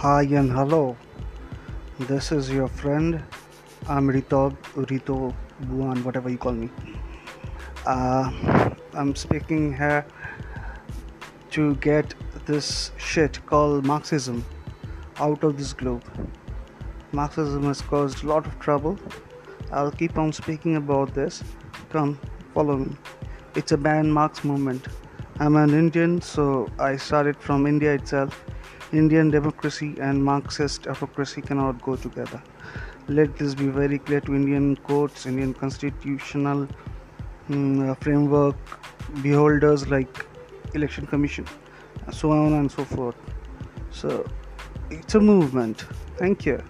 Hi and hello. This is your friend. I'm Rito, Rito Buan, whatever you call me. Uh, I'm speaking here to get this shit called Marxism out of this globe. Marxism has caused a lot of trouble. I'll keep on speaking about this. Come, follow me. It's a ban Marx movement. I'm an Indian, so I started from India itself. Indian democracy and Marxist autocracy cannot go together. Let this be very clear to Indian courts, Indian constitutional uh, framework, beholders like Election Commission, so on and so forth. So it's a movement. Thank you.